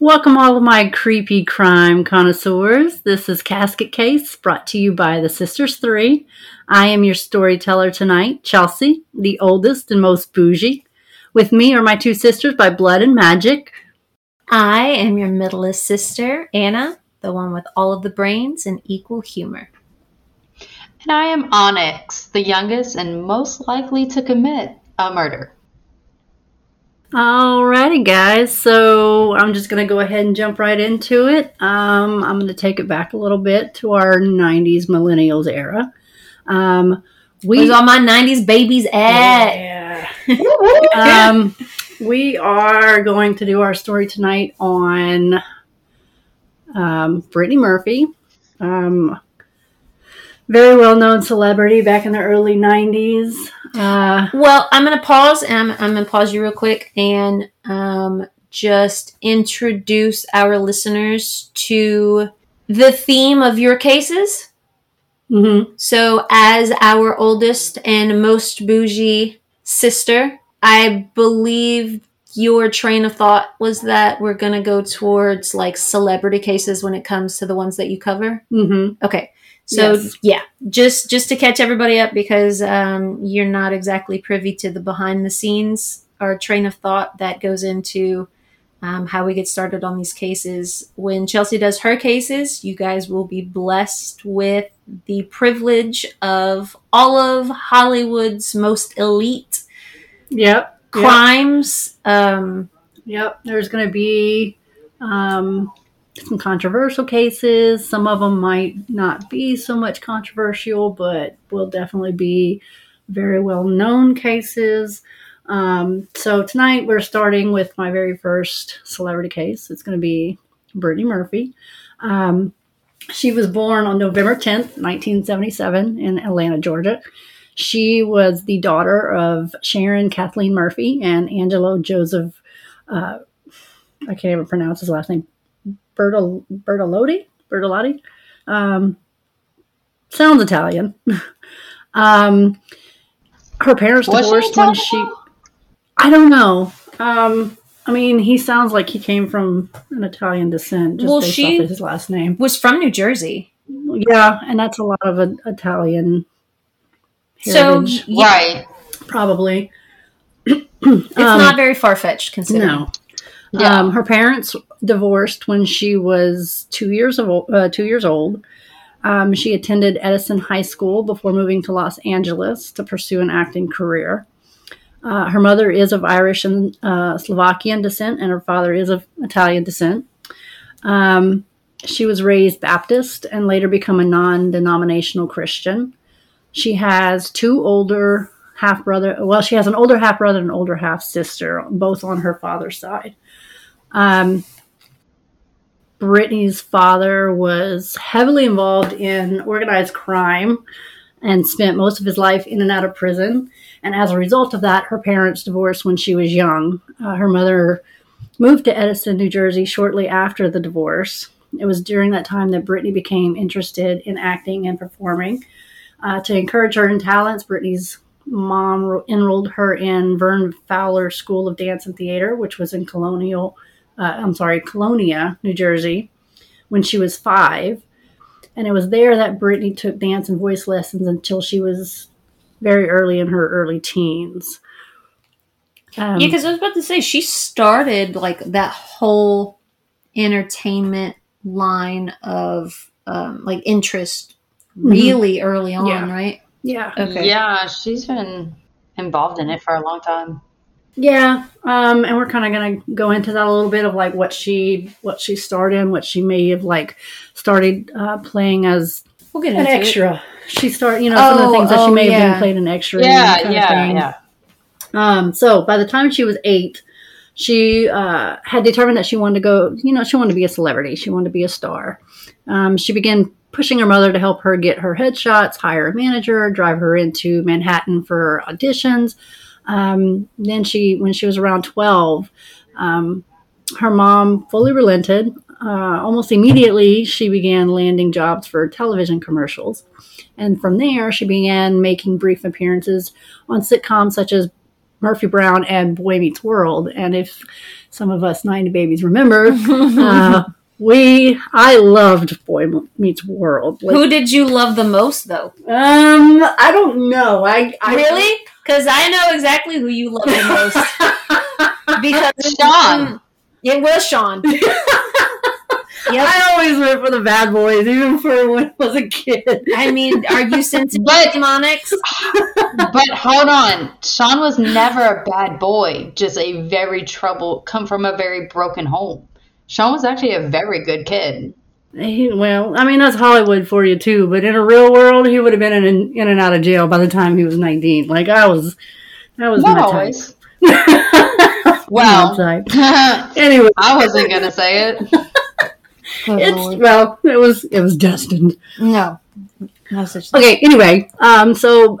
Welcome, all of my creepy crime connoisseurs. This is Casket Case brought to you by the Sisters Three. I am your storyteller tonight, Chelsea, the oldest and most bougie. With me are my two sisters by blood and magic. I am your middleest sister, Anna, the one with all of the brains and equal humor. And I am Onyx, the youngest and most likely to commit a murder. Alrighty, guys. So I'm just going to go ahead and jump right into it. Um, I'm going to take it back a little bit to our 90s millennials era. Um, we Where's all my 90s babies at? Yeah. um, we are going to do our story tonight on um, Brittany Murphy. Um, very well known celebrity back in the early 90s. Uh, Well, I'm going to pause and I'm, I'm going to pause you real quick and um, just introduce our listeners to the theme of your cases. mhm. So, as our oldest and most bougie sister, I believe your train of thought was that we're going to go towards like celebrity cases when it comes to the ones that you cover. Mhm. Okay. So Yes. yeah, just just to catch everybody up because um, you're not exactly privy to the behind the scenes or train of thought that goes into um, how we get started on these cases. When Chelsea does her cases, you guys will be blessed with the privilege of all of Hollywood's most elite Yep. Yep. crimes. Um, Yep, there's going to be um, some controversial cases. Some of them might not be so much controversial, but will definitely be very well known cases. Um, so tonight we're starting with my very first celebrity case. It's going to be Brittany Murphy. Um, she was born on November 10th, 1977, in Atlanta, Georgia. She was the daughter of Sharon Kathleen Murphy and Angelo Joseph uh, I can't even pronounce his last name. Bertol Bertolotti? Bertolotti? Um, sounds Italian. um, her parents Was she divorced when she. I don't know. Um, I mean, he sounds like he came from an Italian descent just Well, based she- off of his last name. was from New Jersey. Yeah, and that's a lot of uh, Italian So yeah, Right. probably. it's not very far fetched considering. No. Yeah. Um, her parents divorced when she was two years old, uh, two years old. Um, she attended Edison High School before moving to Los Angeles to pursue an acting career. Uh, her mother is of Irish and uh, Slovakian descent, and her father is of Italian descent. Um, she was raised Baptist and later become a non-denominational Christian. She has two older half brother. Well, she has an older half brother and an older half sister, both on her father's side. Um, Brittany's father was heavily involved in organized crime and spent most of his life in and out of prison. And as a result of that, her parents divorced when she was young. Uh, her mother moved to Edison, New Jersey shortly after the divorce. It was during that time that Brittany became interested in acting and performing. Uh, to encourage her in talents, Brittany's mom enrolled her in Vern Fowler School of Dance and Theater, which was in Colonial, uh, I'm sorry, Colonia, New Jersey, when she was five. And it was there that Brittany took dance and voice lessons until she was very early in her early teens. Um, Yeah, because I was about to say she started like that whole entertainment line of um, like interest really early on, Yeah. right? yeah. Okay. Yeah, she's been involved in it for a long time. Yeah, um, and we're kind of gonna go into that a little bit of like what she what she started in, what she may have like started uh, playing as We'll get an into it. extra. She started, you know, some of Oh, the things that she oh, may have been played an extra. Yeah, yeah, yeah. Um, so by the time she was eight, she uh, had determined that she wanted to go. You know, she wanted to be a celebrity. She wanted to be a star. Um, she began pushing her mother to help her get her headshots, hire a manager, drive her into Manhattan for auditions. Um, then she, when she was around twelve, um, her mom fully relented. Uh, almost immediately, she began landing jobs for television commercials. And from there, she began making brief appearances on sitcoms such as Murphy Brown and Boy Meets World. And if some of us 90 babies remember, uh, we I loved Boy Meets World. Like, Who did you love the most, though? um, I don't know. I, I really? Because I know exactly who you love the most. because Sean. It was Sean. Yep. I always went for the bad boys, even for when I was a kid. I mean, are you sensitive But- to Onyx? But hold on, Sean was never a bad boy. Just a very trouble, come from a very broken home. Sean was actually a very good kid. He- well, I mean that's Hollywood for you too. But in a real world, he would have been in, in and out of jail by the time he was nineteen. Like I was, that was Not my always. Well, type. I anyway, wasn't gonna say it. it's well, it was it was destined. no. No such thing. Okay, anyway, um, so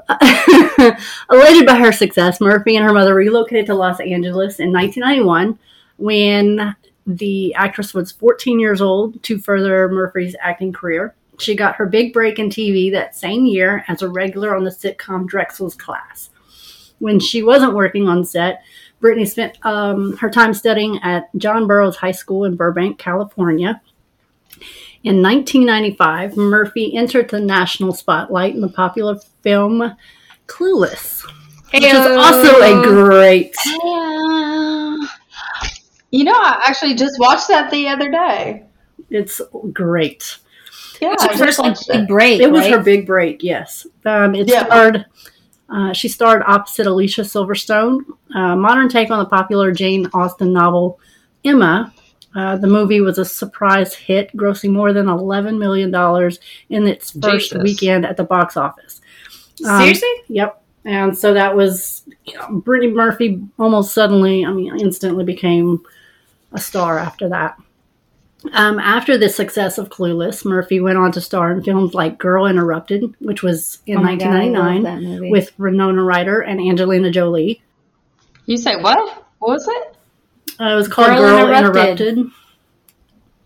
elated by her success, Murphy and her mother relocated to Los Angeles in 1991 when the actress was 14 years old to further Murphy's acting career. She got her big break in TV that same year as a regular on the sitcom Drexel's Class. When she wasn't working on set, Brittany spent um, her time studying at John Burroughs High School in Burbank, California. In 1995, Murphy entered the national spotlight in the popular film Clueless, which is also a great. You know, I actually just watched that the other day. It's great. Yeah, It's I her first like big it. break. It was her big break. Yes, um, it Yeah. starred. Uh, she starred opposite Alicia Silverstone, a modern take on the popular Jane Austen novel Emma. Uh, the movie was a surprise hit, grossing more than $11 million in its first Jesus. weekend at the box office. Um, Seriously? Yep. And so that was, you know, Brittany Murphy almost suddenly, I mean, instantly became a star after that. Um, after the success of Clueless, Murphy went on to star in films like Girl Interrupted, which was in Oh my God, 1999 with Winona Ryder and Angelina Jolie. You say what? What was it? Uh, it was called Girl Girl, Interrupted. Interrupted.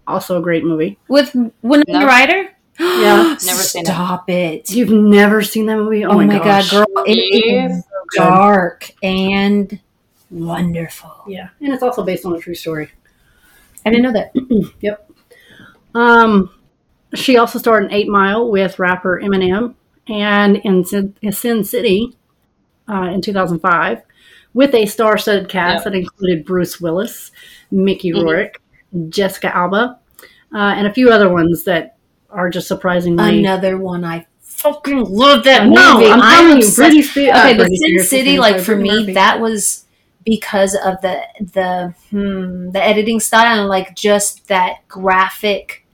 Also a great movie. with Winona No. Ryder. Yeah. Never seen. Stop it. You've never seen that movie? Oh, my god, girl! It Yeah. is dark and wonderful. Yeah, and it's also based on a true story. I didn't know that. Yep. Um, she also starred in Eight Mile with rapper Eminem and in Sin, Sin City uh, in 2005 with a star-studded cast Yep. that included Bruce Willis, Mickey Mhm. Rourke, Jessica Alba, uh, and a few other ones that are just surprisingly. Another one I fucking love that no, movie. I'm telling you, Britney Spears. okay, uh, but Sin City, like for me, Murphy. that was because of the the hmm, the editing style and like just that graphic.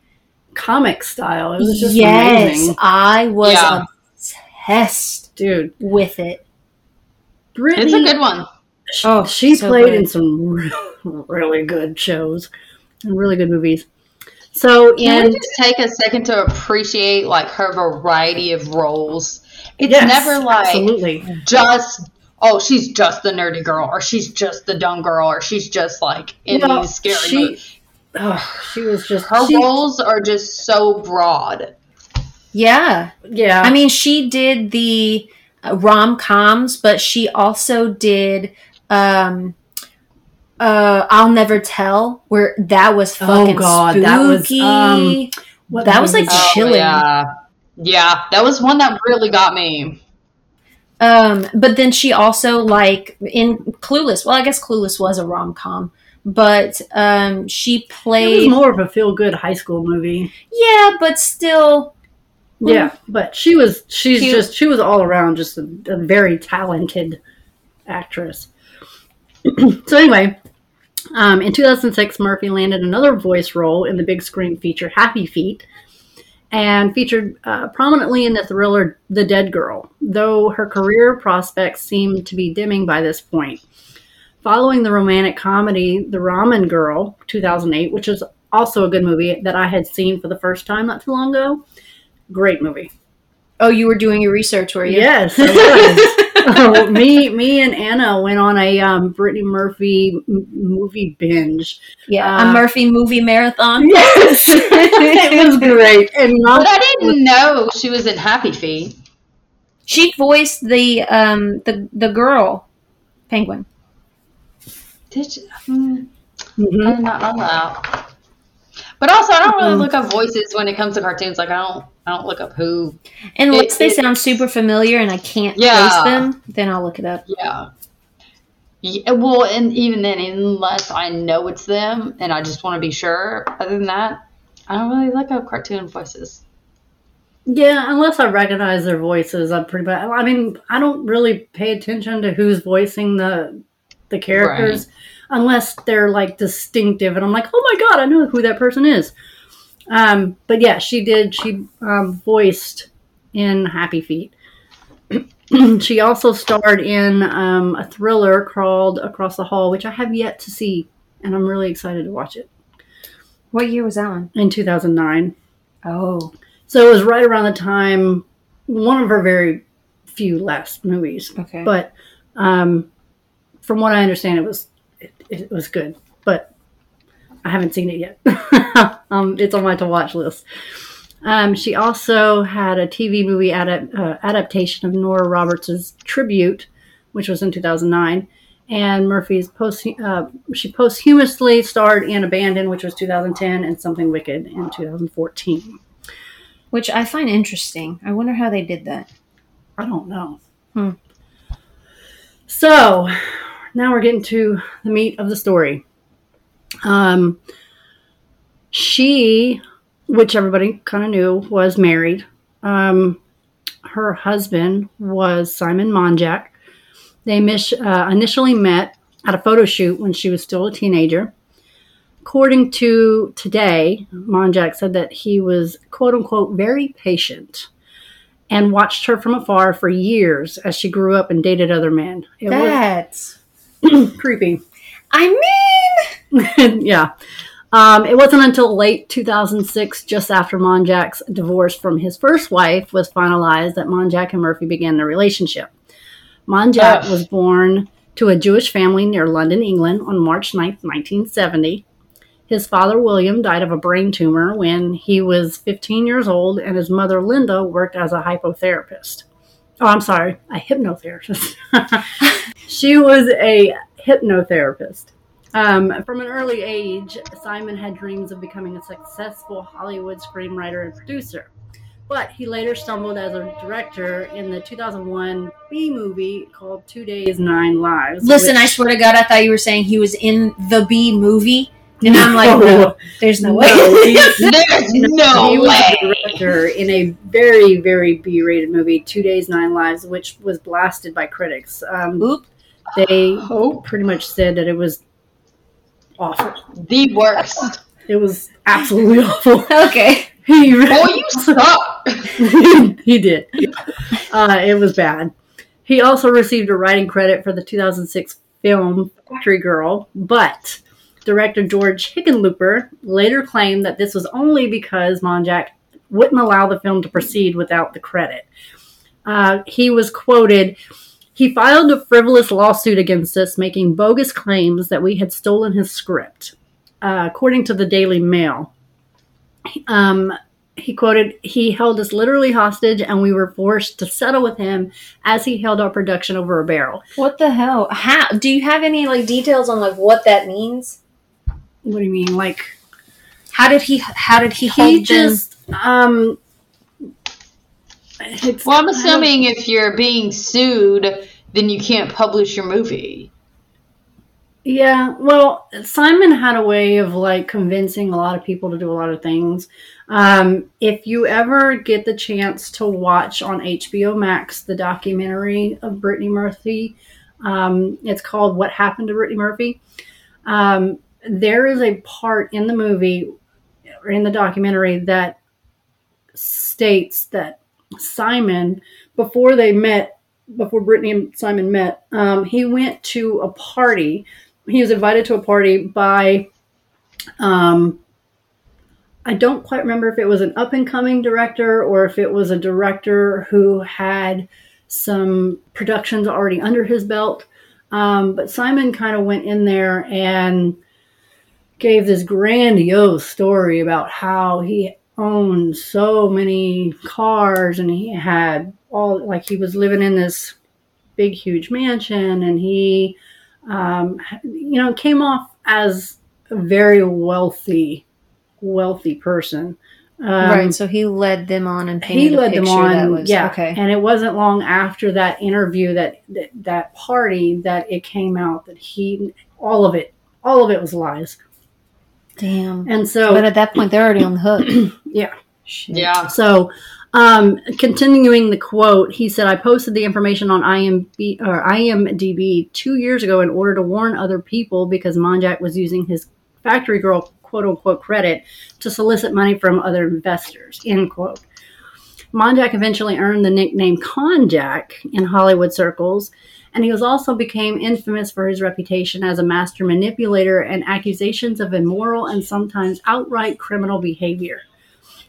comic style. It was just yes, amazing, I was Yeah. obsessed dude. with it. Britney, It's a good one. Oh, she so played good. in some really, really good shows and really good movies. So Can in we just take a second to appreciate like her variety of roles? It's Yes, never like absolutely. just oh she's just the nerdy girl or she's just the dumb girl or she's just like in No, these scary she- movies. Oh, she was just Her she- roles are just so broad. Yeah, Yeah, I mean, she did the uh, rom coms, but she also did. um uh, I'll never tell. Where that was Oh, fucking God, spooky. that was, um, that was, movie like, Oh, chilling. yeah. Yeah, that was one that really got me. Um, but then she also like in Clueless. Well, I guess Clueless was a rom com, but um, she it was played. more of a feel-good high school movie. yeah, but still, Yeah, but she was she's Cute. just she was all around just a, a very talented actress. so anyway, um, in 2006, Murphy landed another voice role in the big screen feature Happy Feet, and featured uh, prominently in the thriller The Dead Girl. Though her career prospects seemed to be dimming by this point. Following the romantic comedy The Ramen Girl, 2008, which is also a good movie that I had seen for the first time not too long ago. Great movie. oh, you were doing your research, were you? Yes, I was. Oh, me, me, and Anna went on a um, Brittany Murphy m- movie binge. Yeah, Uh, a Murphy movie marathon. Yes, it was great, and not But I didn't know she was in Happy Feet. She voiced the um the the girl. Penguin. Did you? Hmm, I Mhm. did not know that. But also, I don't really Um, look up voices when it comes to cartoons. Like, I don't, I don't look up who. Unless It- they it- sound super familiar and I can't Yeah. place them, then I'll look it up. Yeah. Yeah, well, and even then, unless I know it's them and I just want to be sure, other than that, I don't really look up cartoon voices. Yeah, unless I recognize their voices, I'm pretty bad. I mean, I don't really pay attention to who's voicing the the characters unless they're like distinctive, and I'm like, oh my god, I know who that person is. Um, but yeah, she did. She um, voiced in Happy Feet. she also starred in um, a thriller called Across the Hall, which I have yet to see, and I'm really excited to watch it What year was that one? in 2009. Oh. So it was right around the time one of her very few last movies. Okay. But um, from what I understand, it was it, it was good, but I haven't seen it yet. um, it's on my to watch list. Um, she also had a TV movie uh, adaptation of Nora Roberts' Tribute, which was in 2009. And Murphy's post uh, she posthumously starred in Abandon, which was 2010, and Something Wicked in 2014. Which I find interesting. I wonder how they did that. I don't know. Hmm. So now we're getting to the meat of the story. Um, she, which everybody kind of knew, was married. Um, her husband was Simon Monjack. They mis- uh, initially met at a photo shoot when she was still a teenager. According to Today, Monjack said that he was, quote unquote, very patient and watched her from afar for years as she grew up and dated other men. It That's. was creepy. I mean. yeah. Um, it wasn't until late 2006, just after Monjack's divorce from his first wife was finalized, that Monjack and Murphy began their relationship. Monjack Ugh. was born to a Jewish family near London, England on March 9th, 1970. His father, William, died of a brain tumor when he was 15 years old, and his mother, Linda, worked as a hypotherapist. Oh, I'm sorry, a hypnotherapist. she was a hypnotherapist. Um, from an early age, Simon had dreams of becoming a successful Hollywood screenwriter and producer. But he later stumbled as a director in the 2001 B movie called Two Days, Nine Lives. Listen, which- I swear to God, I thought you were saying he was in the B movie. And I'm like, No. no, there's no, No, way. he- There's no he was a director in a very, very B-rated movie, Two Days, Nine Lives, which was blasted by critics. Um, Oop. they Oh, pretty much said that it was awful. the worst. It was absolutely awful. Okay. He Boy, you suck. he did. Uh, it was bad. He also received a writing credit for the 2006 film Factory Girl, but director George Hickenlooper later claimed that this was only because Monjack wouldn't allow the film to proceed without the credit. Uh, he was quoted. He filed a frivolous lawsuit against us, making bogus claims that we had stolen his script. Uh, according to the Daily Mail, um, he quoted, He held us literally hostage, and we were forced to settle with him as he held our production over a barrel. What the hell? How do you have any like details on like what that means? What do you mean? Like, How did he? How did he hold he them? just, um, it's, Well, I'm assuming if you're being sued, then you can't publish your movie. Yeah, well, Simon had a way of like convincing a lot of people to do a lot of things. Um, if you ever get the chance to watch on HBO Max the documentary of Brittany Murphy, um, it's called What Happened to Brittany Murphy. Um, there is a part in the movie or in the documentary that states that Simon, before they met, before Brittany and Simon met, um, he went to a party. He was invited to a party by, um, I don't quite remember if it was an up and coming director or if it was a director who had some productions already under his belt. Um, but Simon kind of went in there and gave this grandiose story about how he owned so many cars and he had all like he was living in this big, huge mansion, and he, um, you know, came off as a very wealthy, wealthy person. Um, right. So he led them on and painted he led a them on was yeah okay. and it wasn't long after that interview that, that that party that it came out that he all of it all of it was lies Damn. and so But at that point, they're already on the hook. yeah Shit. Yeah. so um continuing the quote he said i posted the information on IMB, or imdb two years ago in order to warn other people because monjack was using his factory girl quote unquote credit to solicit money from other investors end quote Monjack eventually earned the nickname Conjack in Hollywood circles, and he was also became infamous for his reputation as a master manipulator and accusations of immoral and sometimes outright criminal behavior.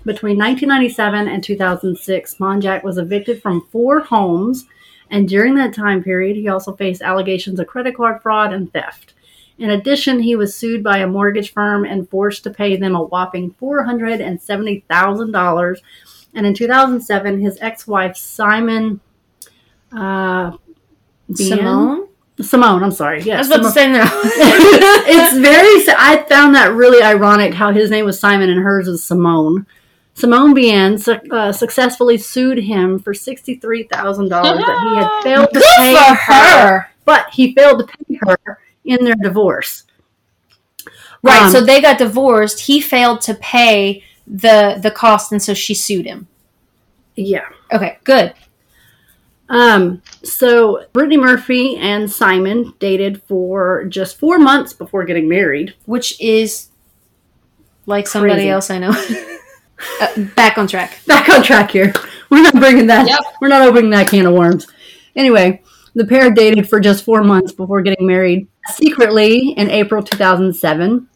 Between 1997 and 2006, Monjack was evicted from four homes, and during that time period, he also faced allegations of credit card fraud and theft. In addition, he was sued by a mortgage firm and forced to pay them a whopping $470,000 and in 2007, his ex-wife Simon uh, Simone? Simone, I'm sorry. I Yes, was about to say no. it's very. I found that really ironic how his name was Simon and hers was Simone. Simone Bienne su- uh, successfully sued him for sixty-three thousand dollars that he had failed to Good pay for her. but he failed to pay her in their divorce. Right. Um, so they got divorced. He failed to pay the the cost, and so she sued him. Yeah. Okay. Good. Um, so Brittany Murphy and Simon dated for just four months before getting married. Which is like somebody else I know. uh, back on track. Back on track here. We're not bringing that. Yep. We're not opening that can of worms. Anyway, the pair dated for just four months before getting married secretly in April 2007.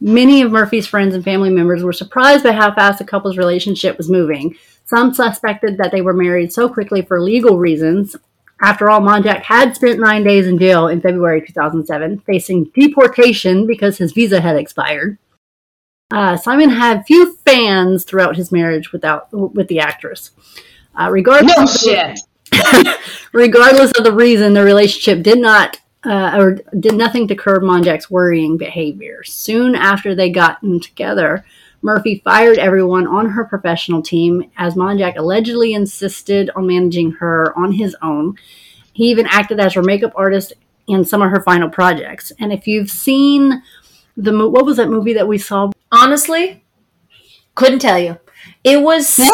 Many of Murphy's friends and family members were surprised by how fast the couple's relationship was moving. Some suspected that they were married so quickly for legal reasons. After all, Monjack had spent nine days in jail in February 2007, facing deportation because his visa had expired. Uh, Simon had few fans throughout his marriage without with the actress. Uh, regardless, No of the- regardless of the reason, the relationship did not uh, or did nothing to curb Monjack's worrying behavior. Soon after they gotten together, Murphy fired everyone on her professional team as Monjack allegedly insisted on managing her on his own. He even acted as her makeup artist in some of her final projects. And if you've seen the mo- what was that movie that we saw? Honestly, couldn't tell you. It was Yeah.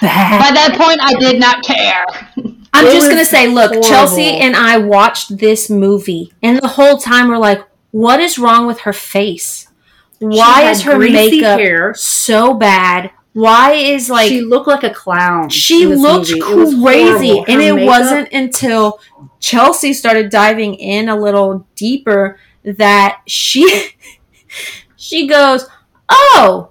bad. By that point, I did not care. I'm It just gonna say, look, horrible. Chelsea and I watched this movie, and the whole time we're like, what is wrong with her face? Why is her makeup hair. so bad? Why is like she looked like a clown. she looked. Crazy and it makeup- wasn't until chelsea started diving in a little deeper that she she goes oh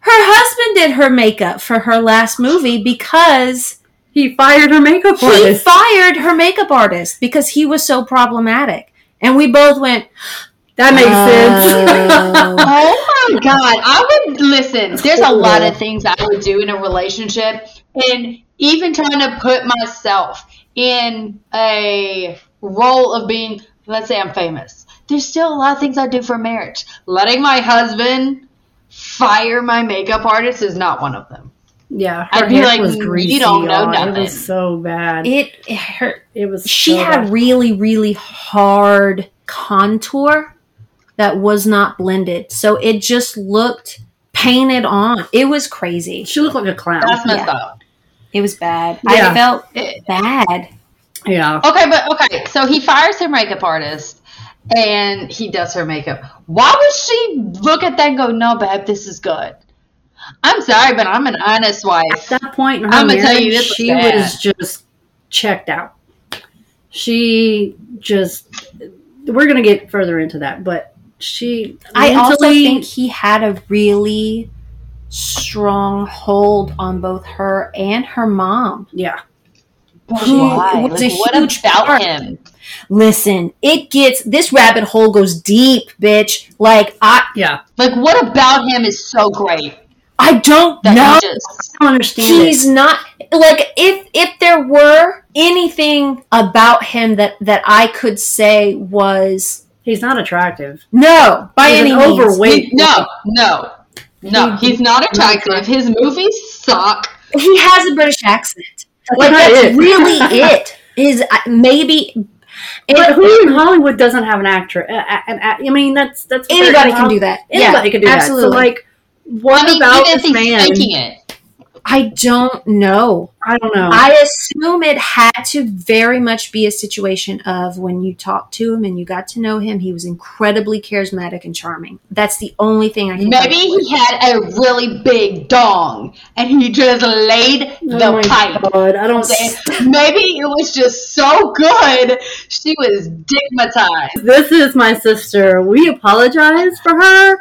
her husband did her makeup for her last movie because He fired her makeup he artist. fired her makeup artist because he was so problematic and we both went that makes Oh. sense. Oh my god, I would listen. There's a lot of things I would do in a relationship, and even trying to put myself in a role of being, let's say I'm famous. There's still a lot of things I do for marriage. Letting my husband fire my makeup artist is not one of them. yeah, I'd her be hair like, was "You greasy. don't know y'all. It was so bad. It, it, it was. she so had bad. really really hard contour that was not blended so it just looked painted on it was crazy She looked like a clown. That's messed Yeah. up. it was bad Yeah. i felt It- bad yeah. Okay, but okay, so he fires her makeup artist and he does her makeup. Why would she look at that and go, No, babe, this is good? I'm sorry, but I'm an honest wife. At that point in her I'ma tell you this was she bad. was just checked out. She just. We're gonna get further into that, but she. i also think he had a really strong hold on both her and her mom Yeah. But Who was Like, a what huge about part. him? listen it gets this rabbit hole goes deep bitch like i Yeah. Like, what about him is so great i don't that know just. I don't understand he's it. not like if if there were anything about him that that I could say was He's not attractive. no by He's an any means. overweight. No, no, no. He's not attractive. His movies suck. He has a British accent. That's Like that's it. really it. Is uh, maybe But it- who in Hollywood doesn't have an actor? Uh, uh, an I mean, that's that's anybody can do that. Anybody yeah, can do absolutely. that. So, like, what I mean, about even if this he's man? faking it. I don't know. I don't know. I assume it had to very much be a situation of when you talked to him and you got to know him, he was incredibly charismatic and charming. That's the only thing I can. Maybe he had a really big dong and he just laid oh the my pipe. god! I don't. say Maybe it was just so good, she was digmatized. This is my sister. We apologize for her.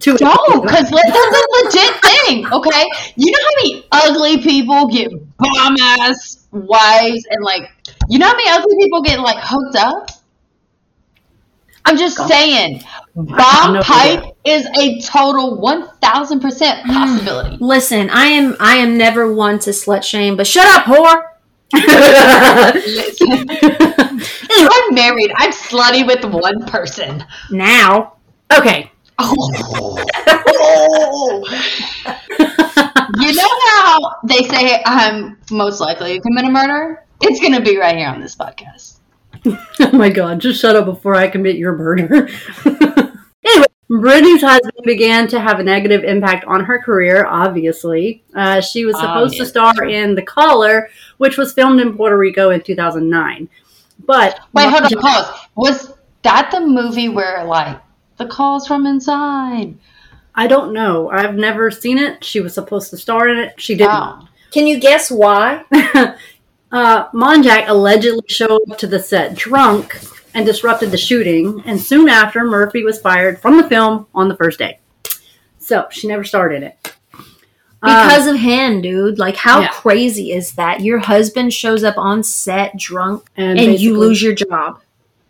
To No, because that's a legit thing, okay? You know how many ugly people get bomb ass wives and like, you know how many ugly people get like hooked up? I'm just saying, bomb pipe is a total 1000% hmm. possibility. Listen, I am I am never one to slut shame, but shut up, whore. I'm married. I'm slutty with one person. Now, okay. Oh. you know how they say I'm most likely to commit a murder? It's going to be right here on this podcast. Oh my god, just shut up before I commit your murder. anyway, Brittany's husband began to have a negative impact on her career, obviously. Uh, she was supposed to star in The Caller, which was filmed in Puerto Rico in 2009. But Wait, hold on, pause. Was that the movie where, like, the calls from inside? I don't know. I've never seen it. She was supposed to star in it. She didn't. Oh. can you guess why? uh, Monjack allegedly showed up to the set drunk and disrupted the shooting, and soon after, Murphy was fired from the film on the first day. So she never starred in it. Um, Because of him, dude. Like, how Yeah. crazy is that? Your husband shows up on set drunk, and, and you lose your job.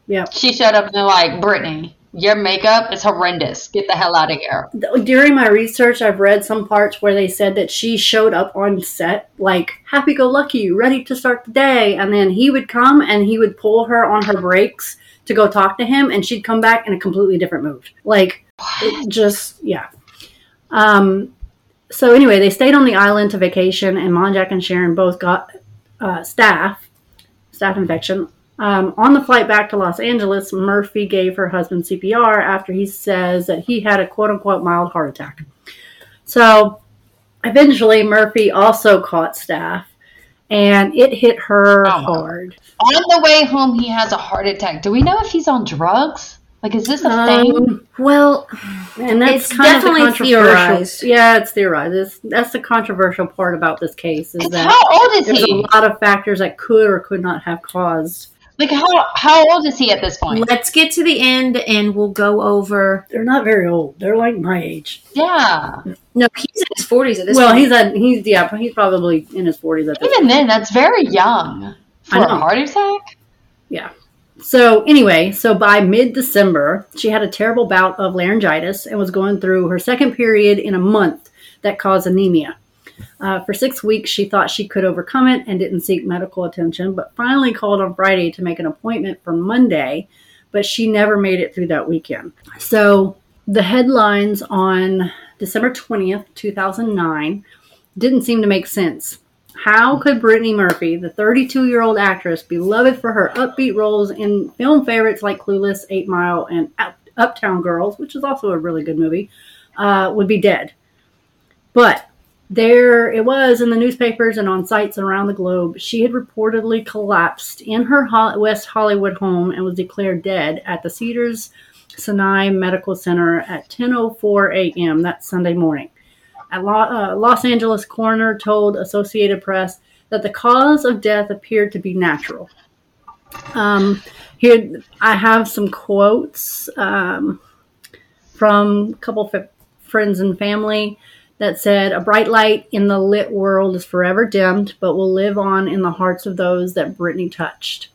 Yeah. She showed up and they're like, Brittany, your makeup is horrendous. Get the hell out of here. During my research, I've read some parts where they said that she showed up on set like happy go lucky, ready to start the day, and then he would come and he would pull her on her breaks to go talk to him, and she'd come back in a completely different mood. Like, it just yeah. Um. So anyway, they stayed on the island to vacation, and Monjack and Sharon both got uh, staph, staph infection. Um, on the flight back to Los Angeles, Murphy gave her husband CPR after he says that he had a quote unquote mild heart attack. So eventually, Murphy also caught staph and it hit her Oh, hard. On the way home, he has a heart attack. Do we know if he's on drugs? Like, is this a thing? Um, Well, and that's It's kind definitely of the controversial. theorized. Yeah, it's theorized. It's, that's the controversial part about this case is that how old is there's a lot of factors that could or could not have caused. Like, how how old is he at this point? let's get to the end and we'll go over. They're not very old. They're like my age. Yeah. No, he's in his 40s at this well, point. he's at he's yeah, he's probably in his forties at this. Even then, that's very young for I a know. heart attack. Yeah. So anyway, so by mid-December, she had a terrible bout of laryngitis and was going through her second period in a month that caused anemia. Uh, for six weeks, she thought she could overcome it and didn't seek medical attention, but finally called on Friday to make an appointment for Monday, but she never made it through that weekend. So the headlines on December 20th, 2009, didn't seem to make sense. How could Brittany Murphy, the 32 year old actress, beloved for her upbeat roles in film favorites like Clueless, Eight Mile, and Up- Uptown Girls, which is also a really good movie, uh, would be dead? But there it was in the newspapers and on sites around the globe. She had reportedly collapsed in her West Hollywood home and was declared dead at the Cedars Sinai Medical Center at 10:04 a.m. that Sunday morning. A uh, Los Angeles coroner told Associated Press that the cause of death appeared to be natural. Um, here, I have some quotes um, from a couple of friends and family that said, A bright light in the lit world is forever dimmed, but will live on in the hearts of those that Brittany touched.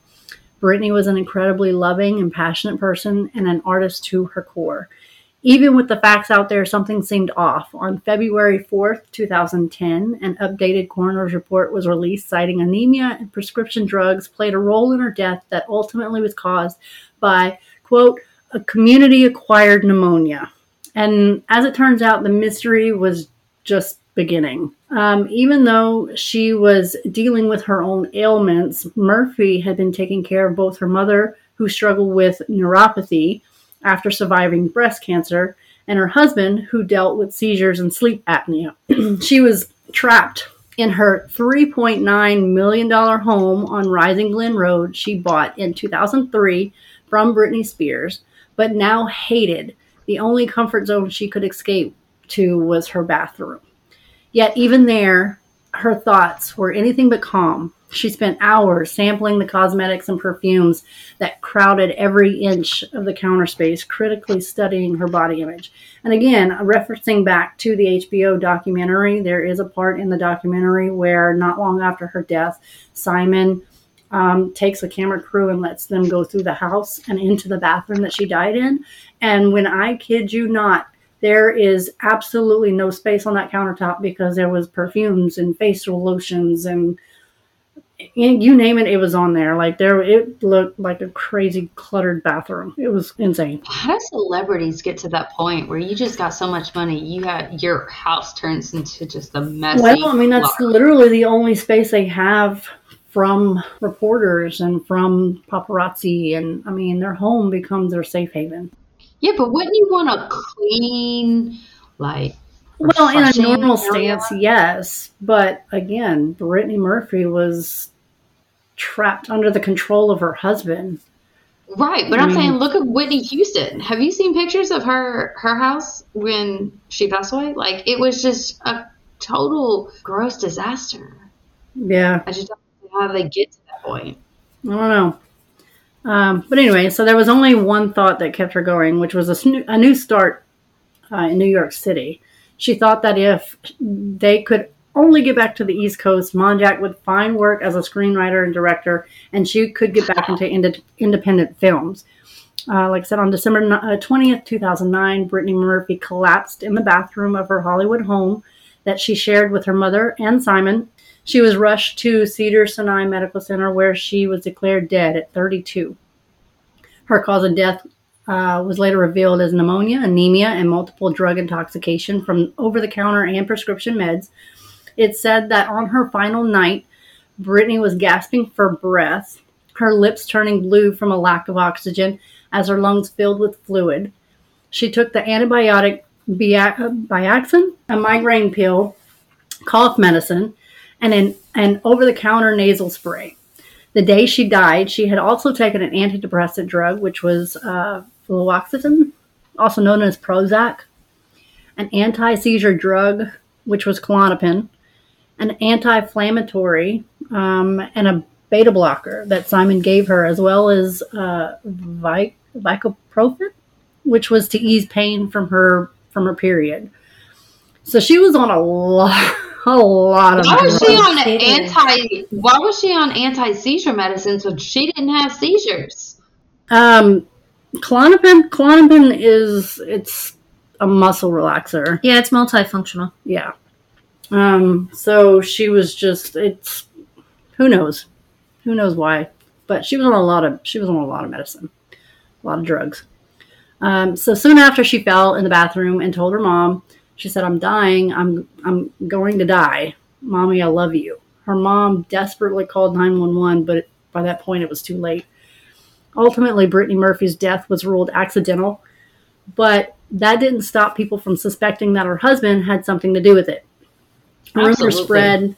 Brittany was an incredibly loving and passionate person and an artist to her core. Even with the facts out there, something seemed off. On February 4th, 2010, an updated coroner's report was released citing anemia and prescription drugs played a role in her death that ultimately was caused by, quote, a community acquired pneumonia. And as it turns out, the mystery was just beginning. Um, even though she was dealing with her own ailments, Murphy had been taking care of both her mother, who struggled with neuropathy after surviving breast cancer, and her husband, who dealt with seizures and sleep apnea. she was trapped in her $3.9 million home on Rising Glen Road she bought in 2003 from Britney Spears, but now hated. The only comfort zone she could escape to was her bathroom. Yet, even there, her thoughts were anything but calm. She spent hours sampling the cosmetics and perfumes that crowded every inch of the counter space, critically studying her body image. And again, referencing back to the HBO documentary, there is a part in the documentary where, not long after her death, Simon um, takes a camera crew and lets them go through the house and into the bathroom that she died in. And when I kid you not, there is absolutely no space on that countertop because there was perfumes and facial lotions and you name it, it was on there. Like there, it looked like a crazy cluttered bathroom. It was insane. How do celebrities get to that point where you just got so much money, you got your house turns into just a mess? Well, I mean, that's literally the only space they have from reporters and from paparazzi, and I mean, their home becomes their safe haven. Yeah, but wouldn't you want a clean, like, well, in a normal area? stance, yes. But again, Brittany Murphy was trapped under the control of her husband. Right, but I am mm. saying, look at Whitney Houston. Have you seen pictures of her her house when she passed away? Like, it was just a total gross disaster. Yeah, I just don't know how they get to that point. I don't know. Um, but anyway, so there was only one thought that kept her going, which was a, a new start uh, in New York City. She thought that if they could only get back to the East Coast, Monjack would find work as a screenwriter and director, and she could get back into ind- independent films. Uh, like I said, on December 20th, uh, 2009, Brittany Murphy collapsed in the bathroom of her Hollywood home that she shared with her mother and Simon she was rushed to Cedar Sinai Medical Center where she was declared dead at 32. Her cause of death uh, was later revealed as pneumonia, anemia, and multiple drug intoxication from over the counter and prescription meds. It said that on her final night, Brittany was gasping for breath, her lips turning blue from a lack of oxygen as her lungs filled with fluid. She took the antibiotic Biaxin, a migraine pill, cough medicine, and an, an over the counter nasal spray. The day she died, she had also taken an antidepressant drug, which was uh, fluoxetine, also known as Prozac, an anti seizure drug, which was Klonopin, an anti inflammatory, um, and a beta blocker that Simon gave her, as well as uh, Vic- Vicoprofen, which was to ease pain from her from her period. So she was on a lot a lot of. Why was she on anti? Why was she on anti seizure medicines when she didn't have seizures? Um, Klonopin. Klonopin is it's a muscle relaxer. Yeah, it's multifunctional. Yeah. Um. So she was just it's who knows, who knows why, but she was on a lot of she was on a lot of medicine, a lot of drugs. Um, so soon after she fell in the bathroom and told her mom she said, I'm dying. I'm, I'm going to die. Mommy, I love you. Her mom desperately called 911, but by that point it was too late. Ultimately, Brittany Murphy's death was ruled accidental, but that didn't stop people from suspecting that her husband had something to do with it. Rumors spread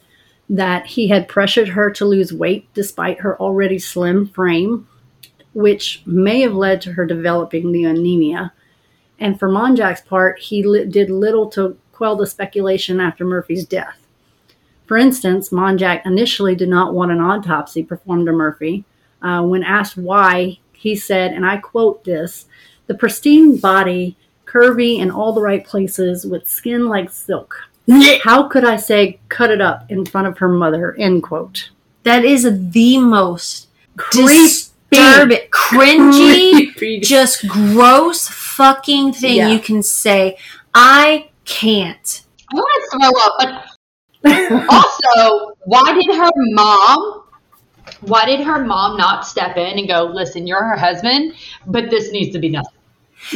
that he had pressured her to lose weight despite her already slim frame, which may have led to her developing the anemia. And for Monjack's part, he li- did little to quell the speculation after Murphy's death. For instance, Monjack initially did not want an autopsy performed on Murphy. Uh, when asked why, he said, and I quote this the pristine body, curvy in all the right places, with skin like silk. How could I say cut it up in front of her mother? End quote. That is the most Creep, disturbing, cringy, Creepy. just gross fucking thing Yeah. you can say. I can't. I want to throw up. But also, why did her mom? Why did her mom not step in and go, "Listen, you're her husband, but this needs to be done."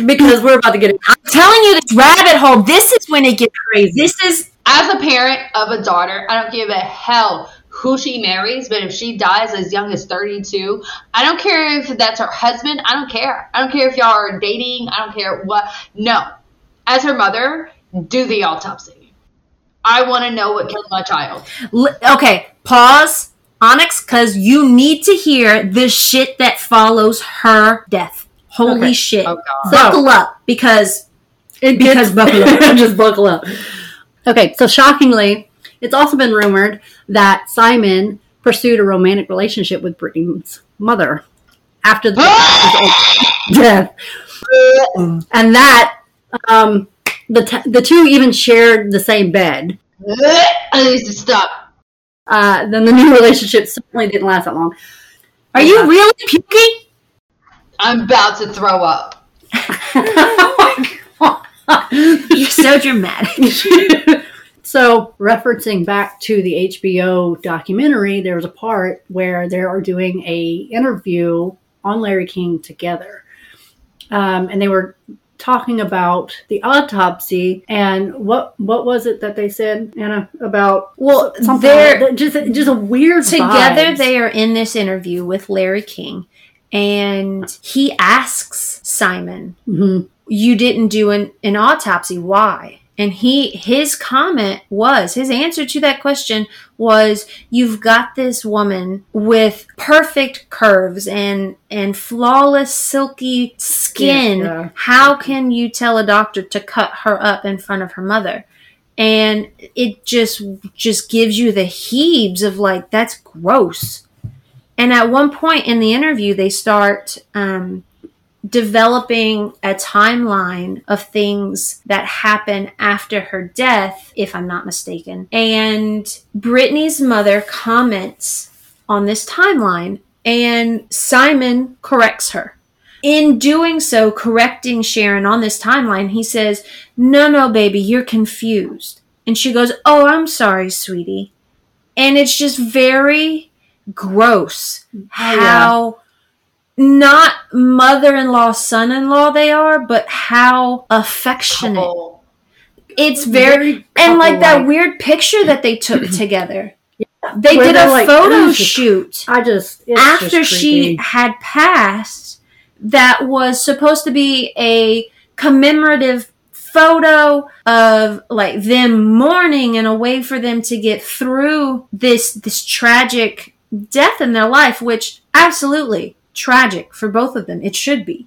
because we're about to get. I'm telling you, this rabbit hole. This is when it gets crazy. This is As a parent of a daughter, I don't give a hell who she marries, but if she dies as young as 32, I don't care if that's her husband. I don't care. I don't care if y'all are dating. I don't care what. No. As her mother, do the autopsy. I want to know what killed my child. Okay. Pause, Onyx, because you need to hear the shit that follows her death. Holy Okay. shit! Oh, God. Buckle up because It Because gets- buckle up. just buckle up. Okay, so shockingly, it's also been rumored that Simon pursued a romantic relationship with Brittany's mother after the death, and that um, the t- the two even shared the same bed. I need to stop. Uh, then the new relationship certainly didn't last that long. are you really puking? I'm about to throw up. You're so dramatic. so, referencing back to the HBO documentary, there was a part where they are doing a interview on Larry King together, um, and they were talking about the autopsy and what what was it that they said Anna about Well, something they're- like just just a weird Together, vibes. they are in this interview with Larry King, and he asks Simon, Mhm. "You didn't do an, an autopsy. Why?" And he his comment was his answer to that question was, "You've got this woman with perfect curves and and flawless silky skin. Yeah. How can you tell a doctor to cut her up in front of her mother?" and it just just gives you the heaves of like that's gross and at one point in the interview they start um, developing a timeline of things that happen after her death if i'm not mistaken and brittany's mother comments on this timeline and simon corrects her in doing so, correcting Sharon on this timeline, he says, No, no, baby, you're confused. And she goes, Oh, I'm sorry, sweetie. And it's just very gross oh, how not mother in law, son in law they are, but how affectionate. Couple. It's very, and like that weird picture that they took together. They Where did a like, photo "Oh, just shoot I just after just she had passed that was supposed to be a commemorative photo of like them mourning and a way for them to get through this this tragic death in their life which absolutely tragic for both of them it should be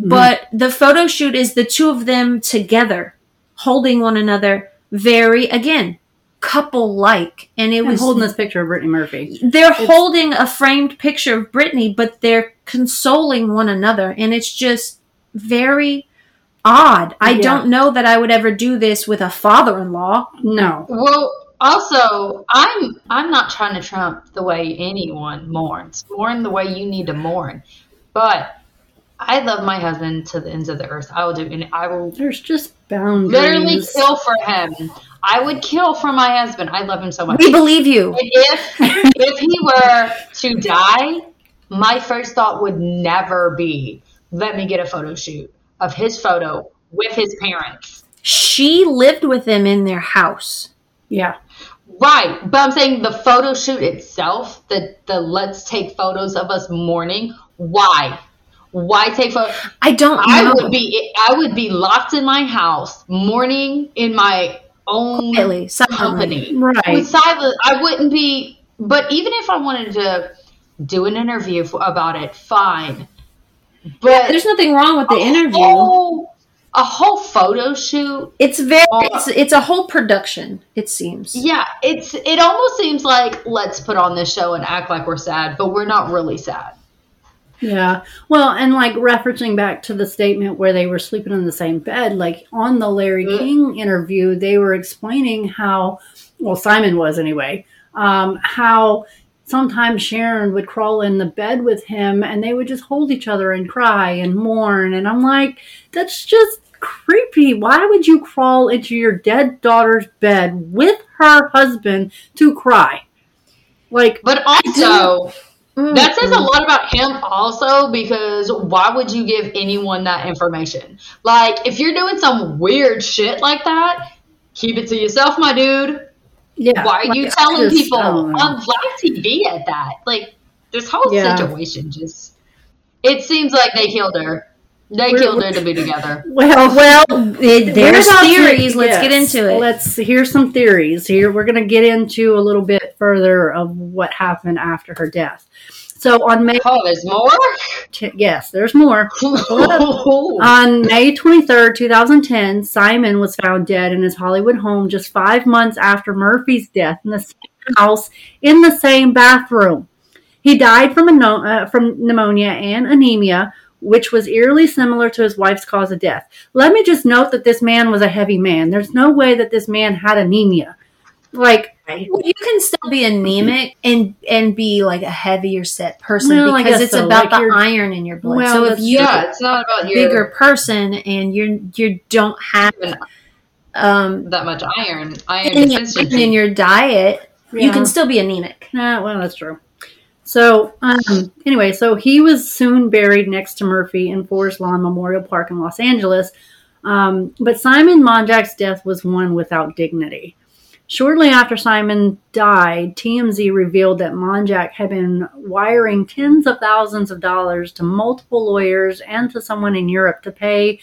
Mhm. but the photo shoot is the two of them together holding one another very again couple like and it I'm was holding this picture of Brittany Murphy. they're It's- holding a framed picture of Brittany, but they're consoling one another, and it's just very odd. I Yeah. don't know that I would ever do this with a father-in-law. No, Well, also, I'm I'm not trying to trump the way anyone mourns. Mourn the way you need to mourn. But I love my husband to the ends of the earth. I will do, and I will there's just boundaries. literally kill for him. I would kill for my husband. I love him so much. We believe you. And if if he were to die, my first thought would never be, "Let me get a photo shoot of his photo with his parents." She lived with them in their house. Yeah, Right, but I'm saying the photo shoot itself, the the let's take photos of us mourning. Why? Why take photos? I don't I know. would be I would be locked in my house mourning in my own Quietly, company. Right. With silent, I wouldn't be. But even if I wanted to do an interview for, about it, fine. But There's nothing wrong with the interview. whole, a whole photo shoot. It's very it's, it's a whole production, it seems. Yeah, it's it almost seems like let's put on this show and act like we're sad, but we're not really sad. yeah. Well, and like referencing back to the statement where they were sleeping in the same bed, like on the Larry Mm. King interview, they were explaining how, well, Simon was anyway, um, how sometimes Sharon would crawl in the bed with him and they would just hold each other and cry and mourn. And I'm like, that's just creepy. Why would you crawl into your dead daughter's bed with her husband to cry? Like, But also, mm-hmm. that says a lot about him also because why would you give anyone that information? Like, if you're doing some weird shit like that, keep it to yourself, my dude. yeah. Why are like, you telling just- people I don't know. on live TV at that? Like, this whole Yeah. situation just. It seems like they killed her. They We're- killed her to be together. Well, Well, it, there's We're theories. Let's get into it. Let's here's some theories. Here we're going to get into a little bit further of what happened after her death. So on May, Oh, there's more? t- yes, there's more. On May 23rd, 2010, Simon was found dead in his Hollywood home just five months after Murphy's death in the same house in the same bathroom. He died from, ano- uh, from pneumonia and anemia, which was eerily similar to his wife's cause of death. Let me just note that this man was a heavy man. There's no way that this man had anemia. Like, Well, you can still be anemic and and be like a heavier set person Well, because it's so. about Like the iron in your blood. Well, so if you're yeah, it's not about a your bigger person and you you don't have um that much iron. Iron any iron in your diet, you can still be anemic. Nah, well, that's true. So, um, anyway, so he was soon buried next to Murphy in Forest Lawn Memorial Park in Los Angeles. Um, but Simon Monjack's death was one without dignity. Shortly after Simon died, TMZ revealed that Monjack had been wiring tens of thousands of dollars to multiple lawyers and to someone in Europe to pay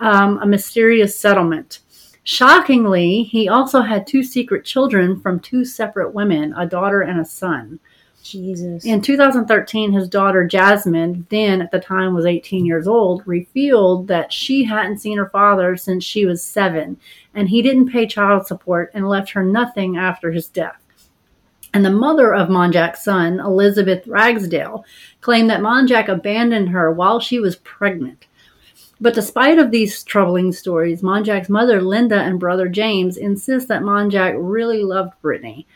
um, a mysterious settlement. Shockingly, he also had two secret children from two separate women, a daughter and a son. Jesus. In 2013, his daughter Jasmine, then at the time was 18 years old, revealed that she hadn't seen her father since she was seven, and he didn't pay child support and left her nothing after his death. And the mother of Monjack's son, Elizabeth Ragsdale, claimed that Monjack abandoned her while she was pregnant. But despite of these troubling stories, Monjack's mother, Linda, and brother James insist that Monjack really loved Brittany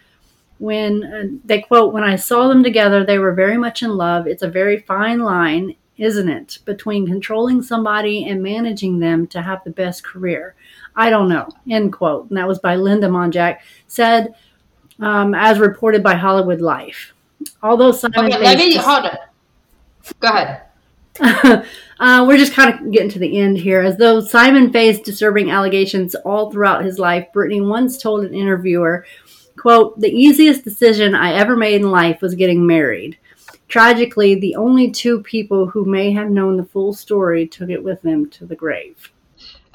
when uh, they quote when i saw them together they were very much in love it's a very fine line isn't it between controlling somebody and managing them to have the best career i don't know end quote and that was by linda monjack said um, as reported by hollywood life although simon Okay, let me hold it. Go ahead. uh, we're just kind of getting to the end here. As though Simon faced disturbing allegations all throughout his life, Brittany once told an interviewer, quote, the easiest decision I ever made in life was getting married. Tragically, the only two people who may have known the full story took it with them to the grave.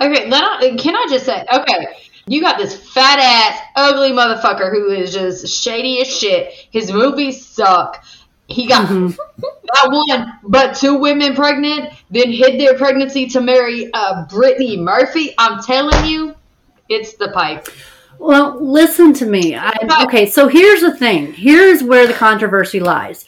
Okay, let I, can I just say, okay, you got this fat ass, ugly motherfucker who is just shady as shit. His movies suck. He got Mhm. not one, but two women pregnant, then hid their pregnancy to marry uh, Brittany Murphy. I'm telling you, it's the pipe. Well, listen to me. I, okay, so here's the thing. Here's where the controversy lies.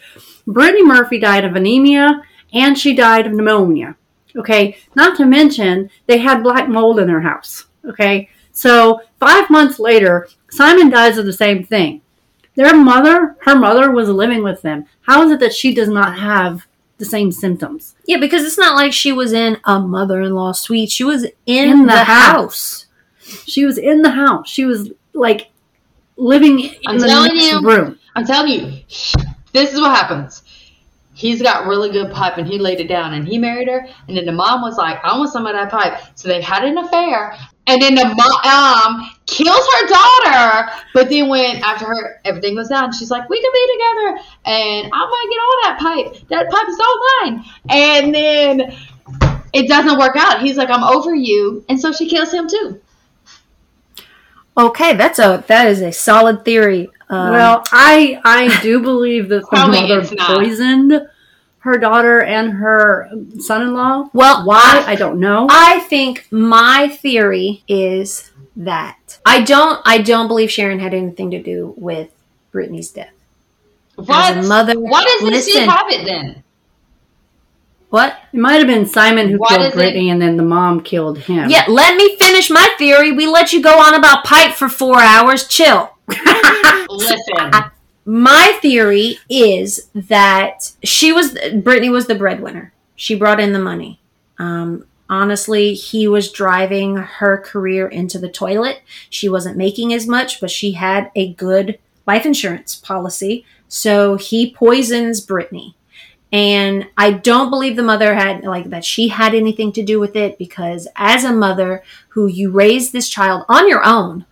Brittany Murphy died of anemia and she died of pneumonia. Okay, not to mention they had black mold in their house. Okay, so five months later, Simon dies of the same thing. Their mother, her mother, was living with them. How is it that she does not have the same symptoms? Yeah, because it's not like she was in a mother-in-law suite. She was in, In the the, house. house. She was in the house. She was like living in I'm the telling next you. room. I'm telling you, this is what happens. He's got really good pipe and he laid it down and he married her. And then the mom was like, I want some of that pipe. So they had an affair. And then the mom um, kills her daughter. But then when after her everything was done, she's like, we can be together and I'm gonna get all that pipe. That pipe is all mine. And then it doesn't work out. He's like, I'm over you. And so she kills him too. Okay, that's a that is a solid theory. Um, Well, I I do believe that the mother it's not. poisoned her daughter and her son-in-law. well, Why I, I don't know. I think my theory is that I don't I don't believe Sharon had anything to do with Brittany's death. What? As a mother, Why doesn't she have it then? What? It might have been Simon who Why killed does it- Brittany, and then the mom killed him. Yeah, let me finish my theory. We let you go on about pipe for four hours. Chill. Listen, my theory is that she was Brittany was the breadwinner. She brought in the money. Um, honestly, he was driving her career into the toilet. She wasn't making as much, but she had a good life insurance policy. So he poisons Brittany. And I don't believe the mother had like that she had anything to do with it because as a mother who you raised this child on your own,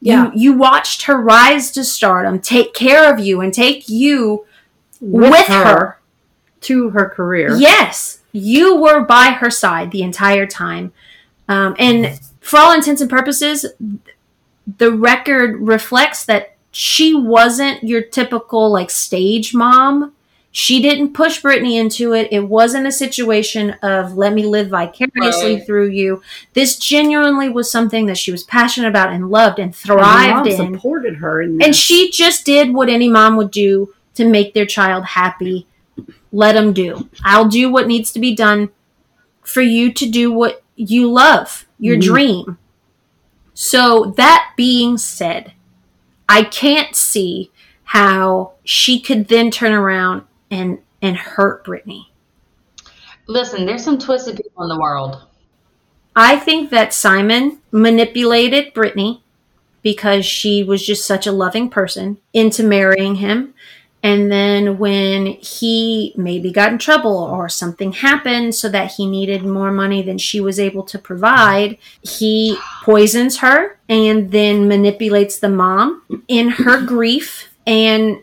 Yeah. you, you watched her rise to stardom, take care of you and take you with, her. to her career. Yes, you were by her side the entire time. Um, and for all intents and purposes, the record reflects that she wasn't your typical like stage mom. She didn't push Brittany into it. It wasn't a situation of let me live vicariously Right. through you. This genuinely was something that she was passionate about and loved and And thrived mom in. supported her in And she just did what any mom would do to make their child happy. Let them do. I'll do what needs to be done for you to do what you love, your Mhm. dream. So, that being said, I can't see how she could then turn around and and hurt Brittany. Listen, there's some twisted people in the world. I think that Simon manipulated Brittany because she was just such a loving person into marrying him. And then when he maybe got in trouble or something happened so that he needed more money than she was able to provide, he poisons her and then manipulates the mom in her grief and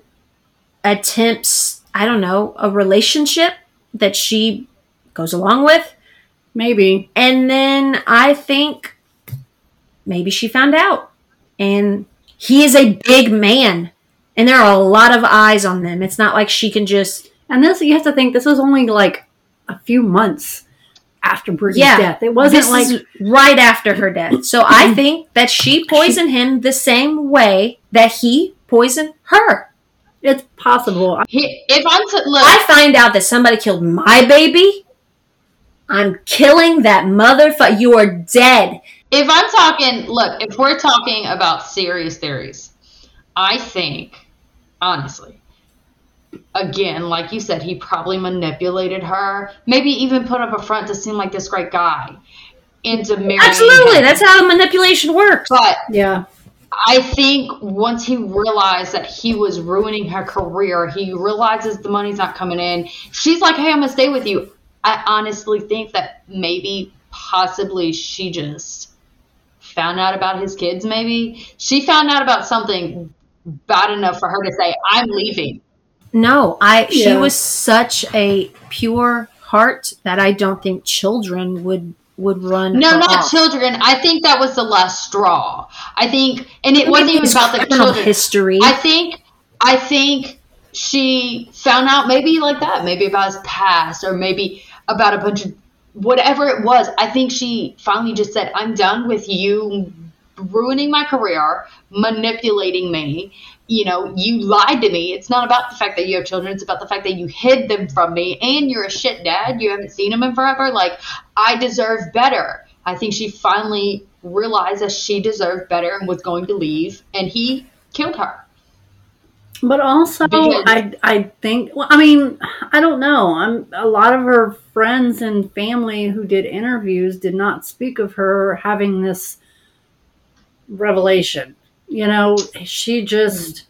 attempts, I don't know, a relationship that she goes along with. Maybe. And then I think maybe she found out. And he is a big man. And there are a lot of eyes on them. It's not like she can just And this, you have to think, this was only like a few months after Brittany's Yeah. death. It wasn't like right after her death. So I think that she poisoned him the same way that he poisoned her. It's possible. He, if I'm to look, I find out that somebody killed my baby. I'm killing that motherfucker. You are dead. if I'm talking, look, if we're talking about serious theories, I think, honestly, again, like you said, he probably manipulated her, maybe even put up a front to seem like this great guy into marrying. Absolutely. him. That's how manipulation works. But Yeah. I think once he realized that he was ruining her career, he realizes the money's not coming in. She's like, "Hey, I'm gonna stay with you." I honestly think that maybe, possibly, she just found out about his kids. Maybe she found out about something bad enough for her to say, "I'm leaving." No, I she was such a pure heart that I don't think children would would run. No, not off. children. I think that was the last straw. I think, and it wasn't even about the children. history. I think I think she found out maybe like that, maybe about his past or maybe about a bunch of whatever it was. I think she finally just said, "I'm done with you ruining my career, manipulating me. You know, you lied to me. It's not about the fact that you have children, it's about the fact that you hid them from me and you're a shit dad. You haven't seen them in forever. Like, I deserve better." I think she finally realized that she deserved better and was going to leave, and he killed her. But also, Because- I I think. Well, I mean, I don't know. I'm a lot of her friends and family who did interviews did not speak of her having this revelation. You know, she just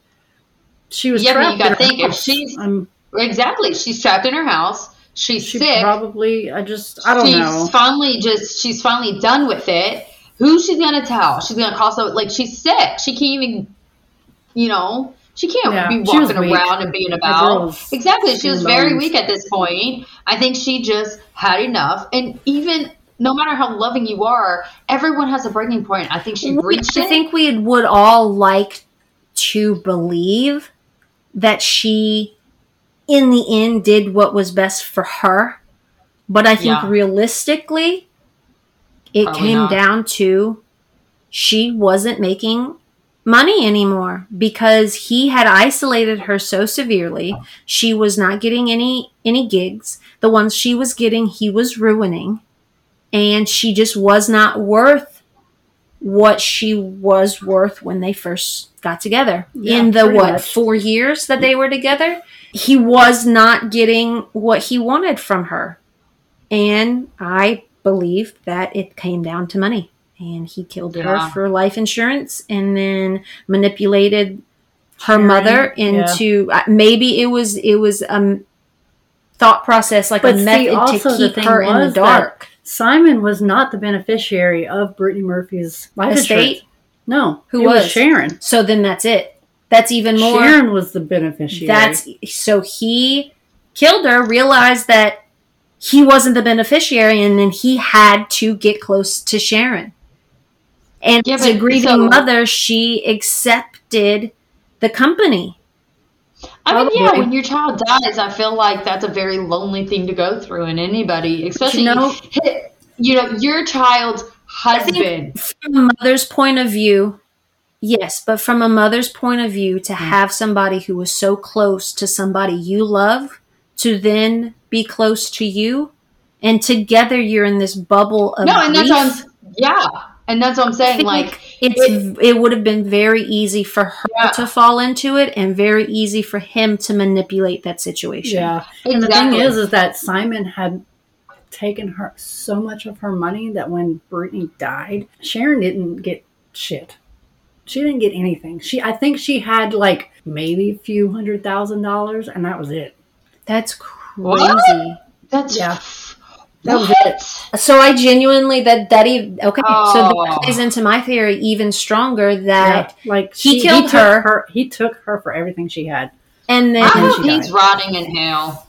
she was Yeah, trapped you in her think, if house. she's- Um, Exactly. She's trapped in her house. She's she sick. probably. I just. I don't she's know. finally just she's finally done with it. Who's she gonna tell? She's gonna call so like she's sick. She can't even you know, she can't Yeah, be walking around and being about. Exactly. She was very bones. weak at this point. I think she just had enough. And even no matter how loving you are, everyone has a breaking point. I think she reached I think we would all like to believe that she, in the end, did what was best for her. But I think Yeah. realistically, it Probably came not. down to she wasn't making money anymore because he had isolated her so severely. She was not getting any any gigs. The ones she was getting, he was ruining. And she just was not worth what she was worth when they first got together. Yeah, In the what, much. four years that they were together, he was not getting what he wanted from her. And I believe that it came down to money. And he killed Yeah. her for life insurance and then manipulated her mother yeah. into uh, maybe it was it was a thought process like But a method to keep her in the dark. Simon was not the beneficiary of Brittany Murphy's life Estate? insurance. No, Who it was? was? Sharon? So then that's it. That's even more. Sharon was the beneficiary. That's so he killed her, realized that he wasn't the beneficiary, and then he had to get close to Sharon. And Yeah, as a grieving so- mother, she accepted the company. I mean, yeah, when your child dies, I feel like that's a very lonely thing to go through in anybody, especially you know- you know your child's husband. From a mother's point of view, yes, but from a mother's point of view, to mm. have somebody who was so close to somebody you love to then be close to you, and together you're in this bubble of No, and that's grief. what I'm, yeah, and that's what I'm saying. Like, it's it, would have been very easy for her Yeah. to fall into it and very easy for him to manipulate that situation. yeah. And the thing is, is that Simon had taken her so much of her money that when Brittany died, Sharon didn't get shit. She didn't get anything. She, I think she had like maybe a few hundred thousand dollars, and that was it. That's crazy. What? that's Yeah. That was it. So I genuinely that that even okay. So Oh. that plays into my theory even stronger that Yeah, like he she- killed took her. He took her for everything she had. and then I hope he's died. rotting in hell.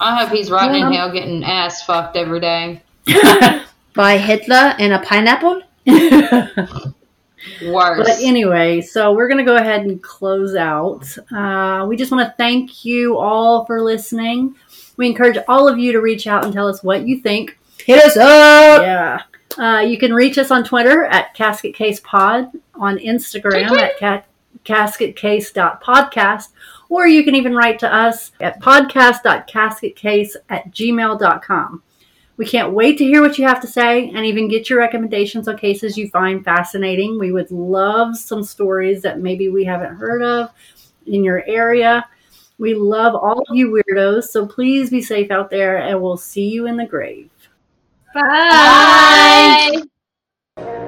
I hope he's rotting Yeah. in hell, getting ass fucked every day. by Hitler and a pineapple. Worse. But anyway, so we're going to go ahead and close out. Uh, we just want to thank you all for listening. We encourage all of you to reach out and tell us what you think. Hit us up. Yeah. Uh, you can reach us on Twitter at Casket Case Pod, on Instagram at cat, casketcase.podcast, or you can even write to us at podcast.casketcase at gmail.com. We can't wait to hear what you have to say and even get your recommendations on cases you find fascinating. We would love some stories that maybe we haven't heard of in your area. We love all of you weirdos, so please be safe out there and we'll see you in the grave. Bye. Bye.